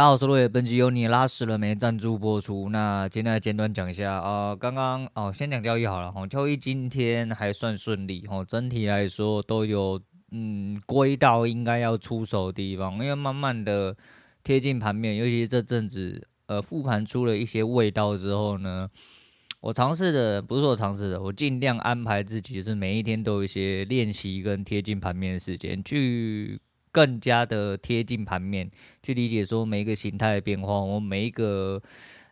大家好，我是落叶，本集由你拉屎了没赞助播出。那今天来简短讲一下啊，刚刚哦，先讲交易好了哈，交易今天还算顺利哈，整体来说都有嗯归到应该要出手的地方，因为慢慢的贴近盘面，尤其是这阵子呃复盘出了一些味道之后呢，我尝试的不是我尝试的，我尽量安排自己是每一天都有一些练习跟贴近盘面的时间去。更加的贴近盘面去理解说每一个形态的变化，我每一个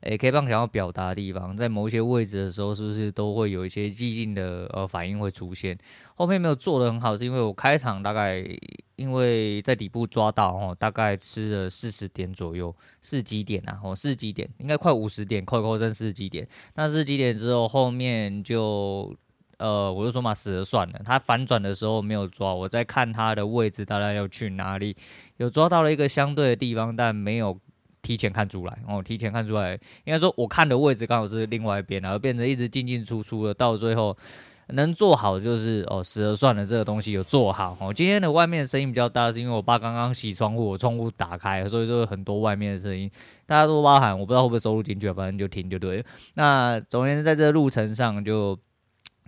诶 K 棒想要表达的地方，在某一些位置的时候，是不是都会有一些激进的呃反应会出现？后面没有做的很好，是因为我开场大概因为在底部抓到哦，大概吃了四十点左右，四几点啊，哦四几点，应该快五十点，扣一扣剩四几点。那四几点之后，后面就。呃，我就说嘛，死了算了。他反转的时候没有抓，我在看他的位置，大概要去哪里？有抓到了一个相对的地方，但没有提前看出来。哦，提前看出来，应该说我看的位置刚好是另外一边，然后变成一直进进出出的。到最后能做好就是哦，死了算了，这个东西有做好。哦，今天的外面的声音比较大，是因为我爸刚刚洗窗户，我窗户打开，所以就很多外面的声音。大家都包涵，我不知道会不会收录进去，反正就听就对。那总而言之，在这个路程上就。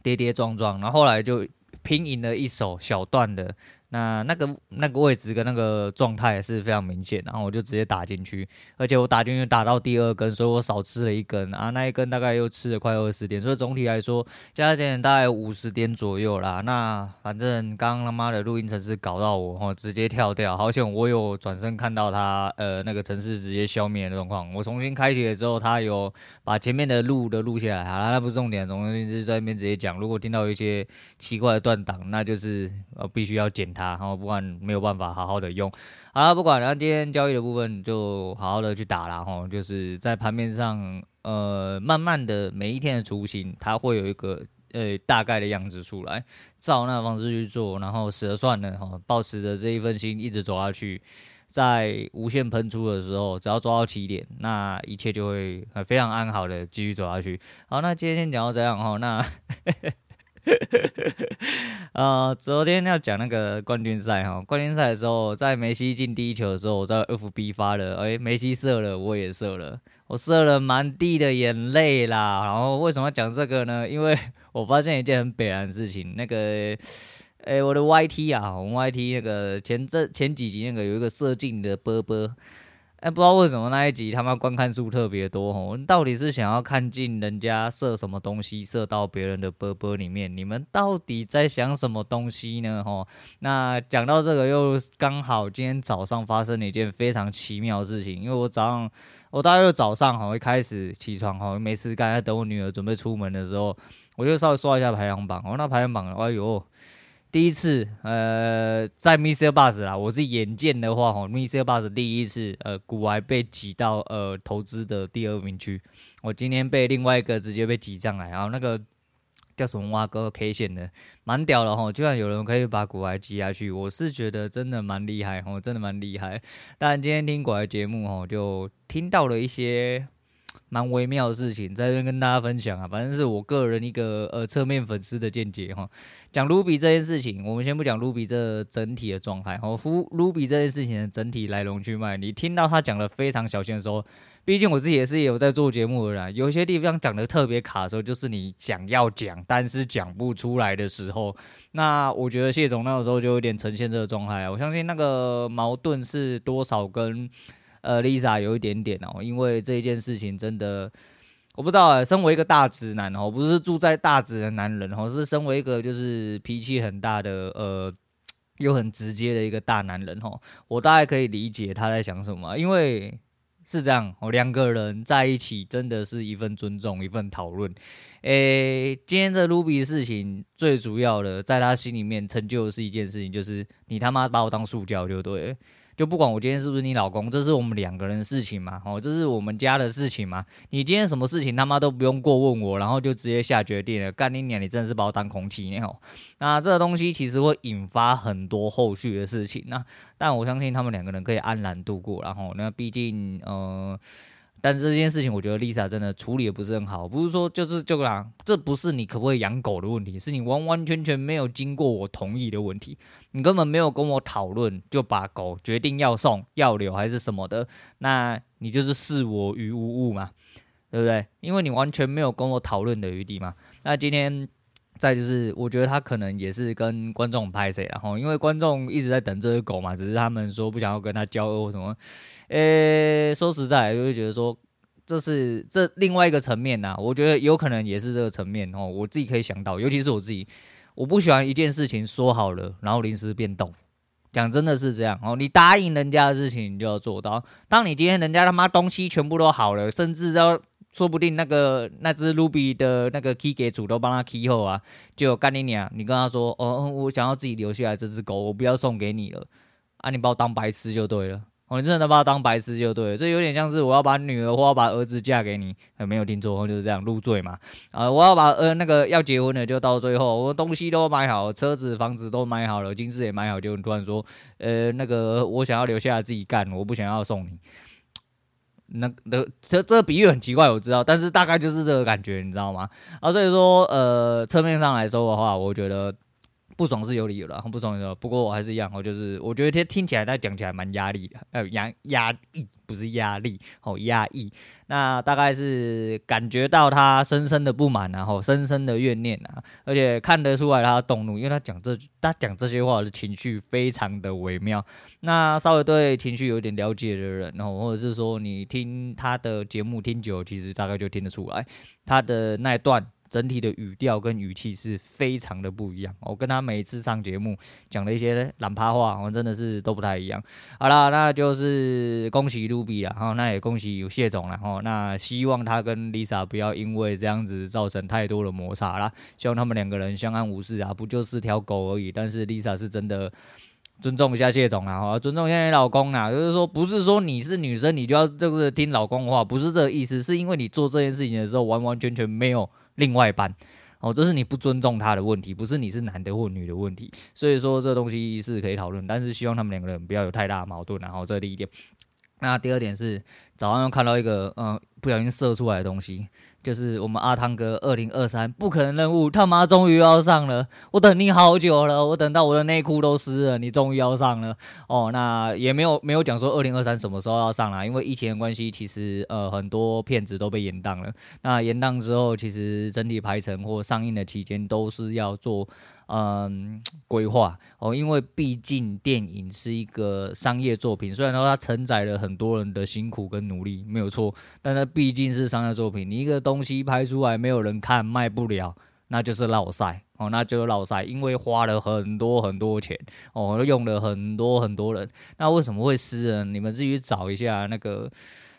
跌跌撞撞，然后后来就拼赢了一手小段的。那那个那个位置跟那个状态是非常明显，然后我就直接打进去，而且我打进去打到第二根，所以我少吃了一根啊，那一根大概又吃了快二十点，所以总体来说加起来大概五十点左右啦。那反正刚他妈的录音程式搞到我，哦，直接跳掉，好险我有转身看到他，呃，那个城市直接消灭的状况，我重新开启了之后，他有把前面的录的录下来，好啦，那不是重点，重点是在那边直接讲，如果听到一些奇怪的断档，那就是呃必须要剪它。然后不管没有办法好好的用，好了，不管，然后今天交易的部分就好好的去打了哈，就是在盘面上，呃，慢慢的每一天的雏形，它会有一个呃大概的样子出来，照那方式去做，然后死了算了哈，抱持着这一份心一直走下去，在无限喷出的时候，只要抓到起点，那一切就会非常安好的继续走下去。好，那今天先讲到这样哈，那。呃，昨天要讲那个冠军赛哈，冠军赛的时候，在梅西进第一球的时候，我在 FB 发了，哎、梅西射了，我也射了，我射了满地的眼泪啦。然后为什么要讲这个呢？因为我发现一件很悲然的事情，那个，哎、我的 YT 啊，我们 YT 那个前这前几集那个有一个射进的波波。哎，不知道为什么那一集他妈观看数特别多哦？到底是想要看尽人家射什么东西射到别人的波波里面？你们到底在想什么东西呢？吼，那讲到这个又刚好今天早上发生了一件非常奇妙的事情，因为我早上我大概早上哈一开始起床哈没事干，在等我女儿准备出门的时候，我就稍微刷一下排行榜哦，那排行榜哎呦。第一次，呃，在 MixerBox 啦，我是眼见的话，吼，MixerBox 第一次，呃，股癌被挤到呃投资的第二名区。我今天被另外一个直接被挤上来，然后那个叫什么蛙哥 K 线的，蛮屌的吼，居然有人可以把股癌挤下去，我是觉得真的蛮厉害，吼，真的蛮厉害。但今天听股癌节目，吼，就听到了一些。蛮微妙的事情，在这边跟大家分享啊，反正是我个人一个呃侧面粉丝的见解哈。讲卢比这件事情，我们先不讲卢比这整体的状态，哈，卢卢比这件事情的整体来龙去脉，你听到他讲的非常小心的时候，毕竟我自己也是有在做节目的啦，有些地方讲的特别卡的时候，就是你想要讲，但是讲不出来的时候，那我觉得谢总那个时候就有点呈现这个状态啊，我相信那个矛盾是多少跟。呃，Lisa 有一点点哦，因为这一件事情真的，我不知道啊。身为一个大直男哦，不是住在大直的男人哦，是身为一个就是脾气很大的呃，又很直接的一个大男人哦，我大概可以理解他在想什么。因为是这样哦，两个人在一起真的是一份尊重，一份讨论。诶，今天这 Ruby 的事情最主要的，在他心里面成就的是一件事情，就是你他妈把我当塑胶就对。就不管我今天是不是你老公，这是我们两个人的事情嘛，哦，这是我们家的事情嘛。你今天什么事情他妈都不用过问我，然后就直接下决定了，干你娘！你真的是把我当空气哦。那这个东西其实会引发很多后续的事情。那但我相信他们两个人可以安然度过。然后那毕竟，呃，但是这件事情，我觉得 Lisa 真的处理的不是很好。不是说就是这个啦，这不是你可不可以养狗的问题，是你完完全全没有经过我同意的问题。你根本没有跟我讨论，就把狗决定要送、要留还是什么的，那你就是视我于无物嘛，对不对？因为你完全没有跟我讨论的余地嘛。那今天再就是，我觉得他可能也是跟观众拍谁，然后因为观众一直在等这只狗嘛，只是他们说不想要跟他交恶什么。呃、欸，说实在，就会觉得说，这是这另外一个层面呐。我觉得有可能也是这个层面哦。我自己可以想到，尤其是我自己，我不喜欢一件事情说好了，然后临时变动。讲真的是这样哦。你答应人家的事情，你就要做到。当你今天人家他妈东西全部都好了，甚至都说不定那个那只 Ruby 的那个 key 给主都帮他 key 后啊，就干你娘！你跟他说，哦，我想要自己留下来这只狗，我不要送给你了啊！你把我当白痴就对了。哦，你真的把我当白痴就对了，这有点像是我要把女儿或要把儿子嫁给你，没有听错，就是这样入赘嘛。啊，我要把呃那个要结婚的，就到最后我东西都买好，车子房子都买好了，金饰也买好，就突然说，呃那个我想要留下来自己干，我不想要送你。那那这这个比喻很奇怪，我知道，但是大概就是这个感觉，你知道吗？啊，所以说呃侧面上来说的话，我觉得。不爽是有理由的，不爽的。不过我还是一样，我就是我觉得听听起来，他讲起来蛮压力的，呃，压压抑不是压力，哦，压抑。那大概是感觉到他深深的不满，然后深深的怨念啊，而且看得出来他动怒，因为他讲这他讲这些话的情绪非常的微妙。那稍微对情绪有点了解的人，然后或者是说你听他的节目听久，其实大概就听得出来他的那一段。整体的语调跟语气是非常的不一样，我跟他每次上节目讲的一些懒趴话，我真的是都不太一样。好啦，那就是恭喜 Ruby 啦，哈，那也恭喜谢总了，哈，那希望他跟 Lisa 不要因为这样子造成太多的摩擦啦，希望他们两个人相安无事啊，不就是条狗而已。但是 Lisa 是真的尊重一下谢总啦，哈，尊重一下你老公啦，就是说不是说你是女生你就要这个听老公的话，不是这个意思，是因为你做这件事情的时候完完全全没有。另外一半，哦，这是你不尊重他的问题，不是你是男的或女的问题。所以说这东西是可以讨论，但是希望他们两个人不要有太大的矛盾。然后这第一点，那第二点是早上又看到一个嗯不小心射出来的东西。就是我们阿汤哥二零二三不可能任务，他妈终于要上了！我等你好久了，我等到我的内裤都湿了，你终于要上了哦。那也没有没有讲说二零二三什么时候要上啦，因为疫情的关系，其实呃很多片子都被延档了。那延档之后，其实整体排程或上映的期间都是要做。嗯，规划哦，因为毕竟电影是一个商业作品，虽然说它承载了很多人的辛苦跟努力，没有错，但它毕竟是商业作品。你一个东西拍出来没有人看，卖不了，那就是落赛哦，那就是落赛，因为花了很多很多钱哦，用了很多很多人，那为什么会湿呢？你们自己去找一下那个。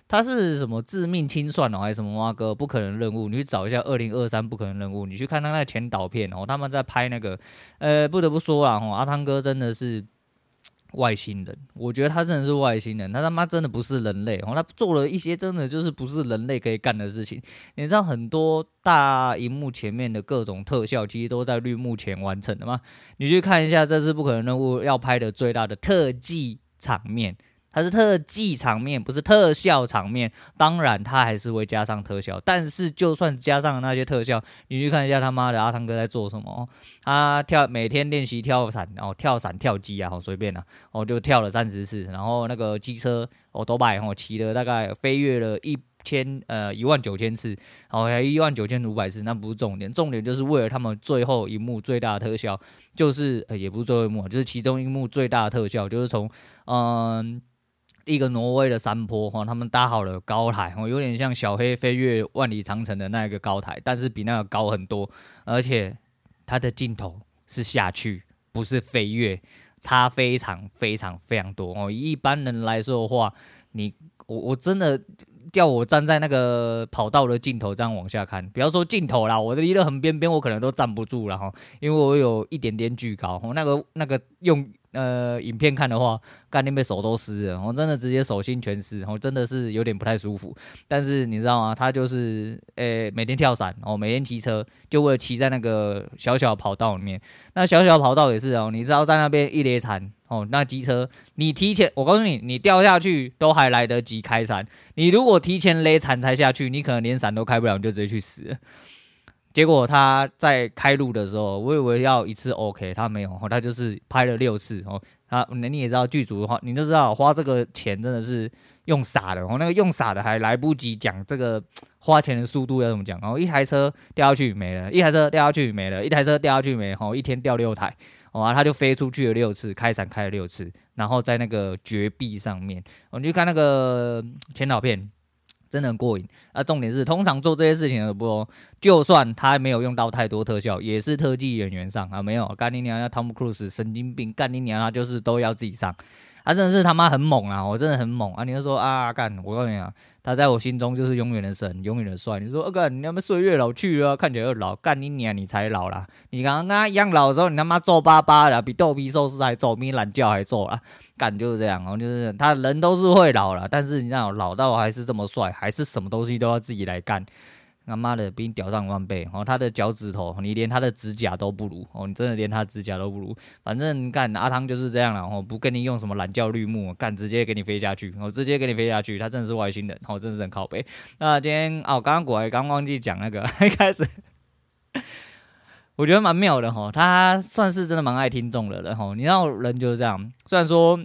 他是什么致命清算哦，还是什么哇哥不可能任务？你去找一下二零二三不可能任务，你去看他那个前导片哦，他们在拍那个，呃，不得不说啦，阿汤哥真的是外星人，我觉得他真的是外星人，他他妈真的不是人类哦，他做了一些真的就是不是人类可以干的事情。你知道很多大荧幕前面的各种特效，其实都在绿幕前完成的吗？你去看一下这次不可能任务要拍的最大的特技场面。它是特技场面，不是特效场面。当然，它还是会加上特效。但是，就算加上那些特效，你去看一下他妈的阿汤哥在做什么？他跳每天练习跳伞，然后跳伞跳机啊，好随便啊，哦就跳了三十次。然后那个机车哦都摆哦骑了大概飞跃了一千呃一万九千次，然后还一万九千五百次。那不是重点，重点就是为了他们最后一幕最大的特效，就是呃也不是最后一幕，就是其中一幕最大的特效，就是从嗯。一个挪威的山坡哈，他们搭好了高台，哦，有点像小黑飞越万里长城的那一个高台，但是比那个高很多，而且它的镜头是下去，不是飞跃，差非常非常非常多哦。一般人来说的话，你我我真的叫我站在那个跑道的尽头这样往下看，不要说尽头啦，我离得很边边，我可能都站不住了哈，因为我有一点点惧高，那个那个用。呃，影片看的话，干你被手都湿了，我真的直接手心全湿，我真的是有点不太舒服。但是你知道吗？他就是，呃、每天跳伞，哦，每天骑车，就为了骑在那个小小跑道里面。那小小跑道也是哦，你知道在那边一列铲，哦，那机车你提前，我告诉你，你掉下去都还来得及开伞。你如果提前勒残才下去，你可能连伞都开不了，你就直接去死。结果他在开路的时候，我以为要一次 OK，他没有，他就是拍了六次哦。他你也知道剧组的话，你就知道花这个钱真的是用傻的，哦，那个用傻的还来不及讲这个花钱的速度要怎么讲，然后一台车掉下去没了，一台车掉下去没了，一台车掉下去没了，哦，一天掉六台。哦，他就飞出去了六次，开伞开了六次，然后在那个绝壁上面，我们去看那个前导片，真的很过瘾。啊，重点是，通常做这些事情的不，就算他没有用到太多特效，也是特技演员上啊，没有，干你娘，要汤姆·克鲁斯神经病，干你娘，啊就是都要自己上。他真的是他妈很猛啊！我真的很猛啊！你就说啊，干！我告诉你啊，他在我心中就是永远的神，永远的帅。你说，啊干！你他妈岁月老去啊，看起来又老，干你娘！你才老啦！你刚刚跟他一样老的时候，你他妈皱巴巴的，比逗逼寿司还皱，比懒觉还皱啦！干就是这样哦，就是他人都是会老了，但是你知道老到还是这么帅，还是什么东西都要自己来干。他妈的，比你屌上万倍！哦，他的脚趾头，你连他的指甲都不如哦，你真的连他指甲都不如。反正干阿汤就是这样了，哦，不跟你用什么懒觉绿幕，干直接给你飞下去，我直接给你飞下去。他真的是外星人，哦，真是很靠北。那今天哦，刚刚果然刚忘记讲那个，一开始我觉得蛮妙的哈，他算是真的蛮爱听众的人哈。你知道人就是这样，虽然说。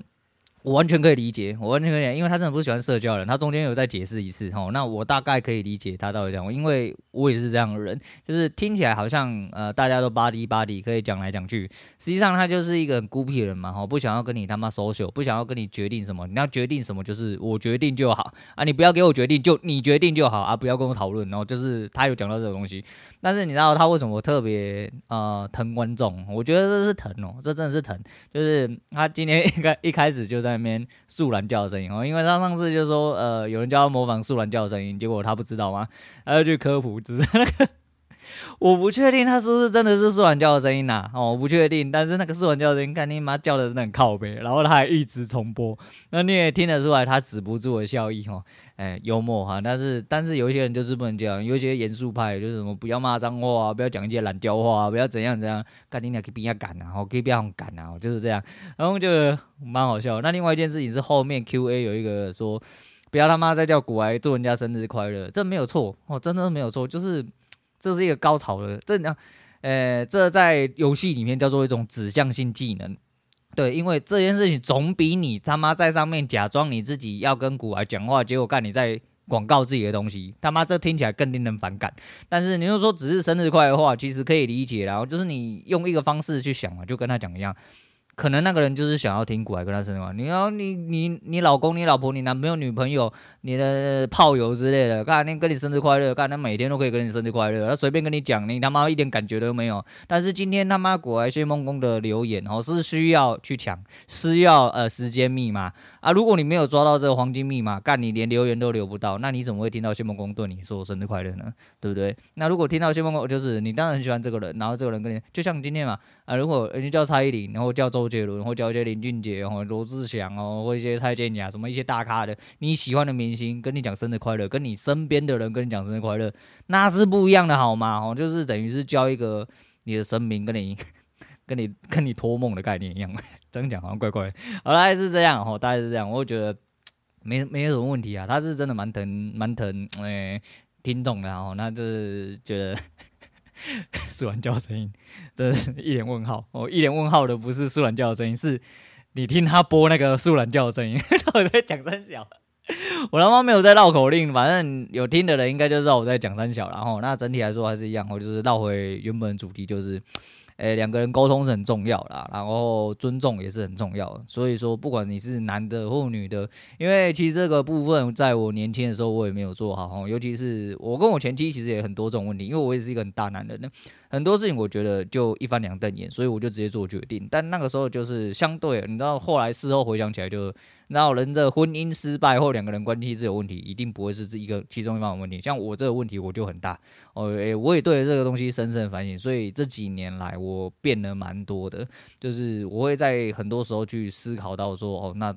我完全可以理解，我完全可以理解，因为他真的不是喜欢社交的人。他中间有再解释一次，吼，那我大概可以理解他到底讲，因为我也是这样的人，就是听起来好像呃大家都巴迪巴迪可以讲来讲去，实际上他就是一个很孤僻的人嘛，吼，不想要跟你他妈 social，不想要跟你决定什么，你要决定什么就是我决定就好啊，你不要给我决定，就你决定就好啊，不要跟我讨论，然后就是他有讲到这个东西。但是你知道他为什么特别呃疼观众？我觉得这是疼哦，这真的是疼。就是他今天一开一开始就在那边树懒叫的声音哦，因为他上次就说呃有人叫他模仿树懒叫的声音，结果他不知道吗？他就去科普，只是那个。我不确定他是不是真的是树懒叫的声音呐、哦，我不确定。但是那个树懒叫的声音，看你妈叫的真的很靠北，然后他还一直重播，那你也听得出来他止不住的笑意哦。哎，幽默哈，但是但是有一些人就是不能这样，有一些严肃派就是什么不要骂脏话啊，不要讲一些懒叫话，不要怎样怎样，看你俩可以边下赶啊，可以边上赶啊，就是这样，然后就蛮好笑。那另外一件事情是后面 Q&A 有一个说，不要他妈再叫古埃祝人家生日快乐，这没有错哦，真的没有错，就是。这是一个高潮的，这样，呃，这在游戏里面叫做一种指向性技能，对，因为这件事情总比你他妈在上面假装你自己要跟古来讲话，结果干你在广告自己的东西，他妈这听起来更令人反感。但是你又说只是生日快乐的话，其实可以理解，然后就是你用一个方式去想嘛，就跟他讲一样。可能那个人就是想要听古来跟他生日快乐，你要你你你老公、你老婆、你男朋友、女朋友、你的炮友之类的，看那跟你生日快乐，看他每天都可以跟你生日快乐，他随便跟你讲，你他妈一点感觉都没有。但是今天他妈古来谢梦工的留言哦，是需要去抢，需要呃时间密码。啊！如果你没有抓到这个黄金密码，干你连留言都留不到，那你怎么会听到谢梦工对你说生日快乐呢？对不对？那如果听到谢梦工，就是你当然很喜欢这个人，然后这个人跟你，就像今天嘛，啊，如果人家叫蔡依林，然后叫周周杰伦，或叫一些林俊杰，然后罗志祥哦，或一些蔡健雅，什么一些大咖的，你喜欢的明星跟你讲生日快乐，跟你身边的人跟你讲生日快乐，那是不一样的好吗？哦，就是等于是叫一个你的神明跟你。跟你跟你托梦的概念一样，这样讲好像怪怪。好啦，是这样哦，大概是这样。我觉得没没有什么问题啊，他是真的蛮疼蛮疼诶、欸，听众的哦。那就是觉得树懒叫声音，真是一脸问号哦，一脸问号的不是树懒叫的声音，是你听他播那个树懒叫的声音。我在讲三小，我他妈没有在绕口令，反正有听的人应该就知道我在讲三小。然后那整体来说还是一样，我就是绕回原本主题，就是。诶，两个人沟通是很重要啦，然后尊重也是很重要。所以说，不管你是男的或女的，因为其实这个部分在我年轻的时候我也没有做好，尤其是我跟我前妻其实也很多这种问题，因为我也是一个很大男人呢，很多事情我觉得就一翻两瞪眼，所以我就直接做决定。但那个时候就是相对，你知道，后来事后回想起来就。然后人的婚姻失败或两个人关系是有问题，一定不会是这一个其中一方的问题。像我这个问题我就很大哦，诶，我也对这个东西深深反省，所以这几年来我变得蛮多的，就是我会在很多时候去思考到说，哦，那，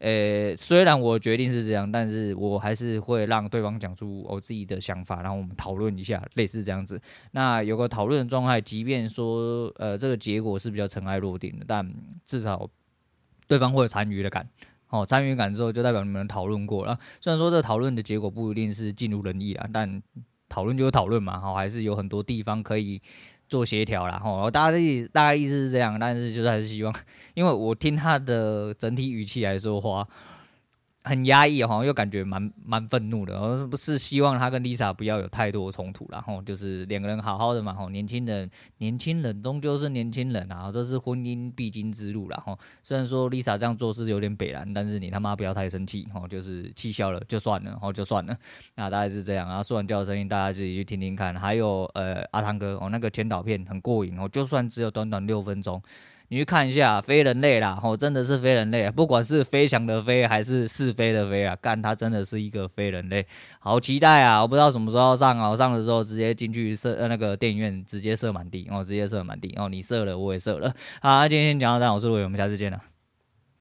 诶，虽然我决定是这样，但是我还是会让对方讲出我自己的想法，然后我们讨论一下，类似这样子。那有个讨论的状态，即便说，呃，这个结果是比较尘埃落定的，但至少。对方会有参与的感。哦，参与感之后就代表你们讨论过了。虽然说这讨论的结果不一定是尽如人意啊，但讨论就是讨论嘛，哈，还是有很多地方可以做协调啦。哈，大家的意大概意思是这样，但是就是还是希望，因为我听他的整体语气来说话。很压抑，好像又感觉蛮蛮愤怒的，然后是不是希望他跟 Lisa 不要有太多冲突，然后就是两个人好好的嘛，吼，年轻人，年轻人终究是年轻人啊，这是婚姻必经之路了，吼。虽然说 Lisa 这样做是有点北然，但是你他妈不要太生气，吼，就是气消了就算了，然后就算了，那大概是这样啊。说完叫的声音，大家自己去听听看。还有呃，阿汤哥哦，那个前导片很过瘾哦，就算只有短短六分钟。你去看一下，非人类啦，吼，真的是非人类，不管是飞翔的飞还是是非的飞啊，干他真的是一个非人类，好期待啊！我不知道什么时候上啊，我上的时候直接进去射，呃，那个电影院直接射满地，哦，直接射满地，哦，你射了我也射了，好，今天先讲到这，我是陆伟，我们下次见了。